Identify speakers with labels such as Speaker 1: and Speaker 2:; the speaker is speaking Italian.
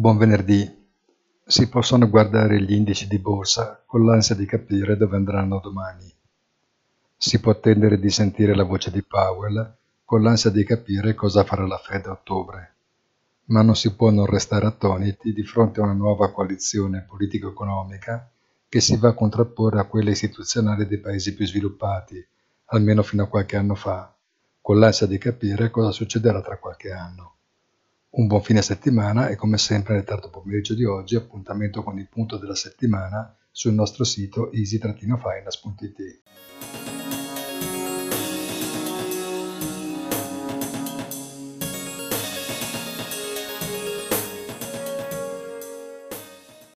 Speaker 1: Buon venerdì. Si possono guardare gli indici di borsa con l'ansia di capire dove andranno domani. Si può attendere di sentire la voce di Powell con l'ansia di capire cosa farà la Fed a ottobre. Ma non si può non restare attoniti di fronte a una nuova coalizione politico-economica che si va a contrapporre a quella istituzionale dei paesi più sviluppati, almeno fino a qualche anno fa, con l'ansia di capire cosa succederà tra qualche anno. Un buon fine settimana e come sempre nel tardo pomeriggio di oggi appuntamento con il punto della settimana sul nostro sito easy-finance.it.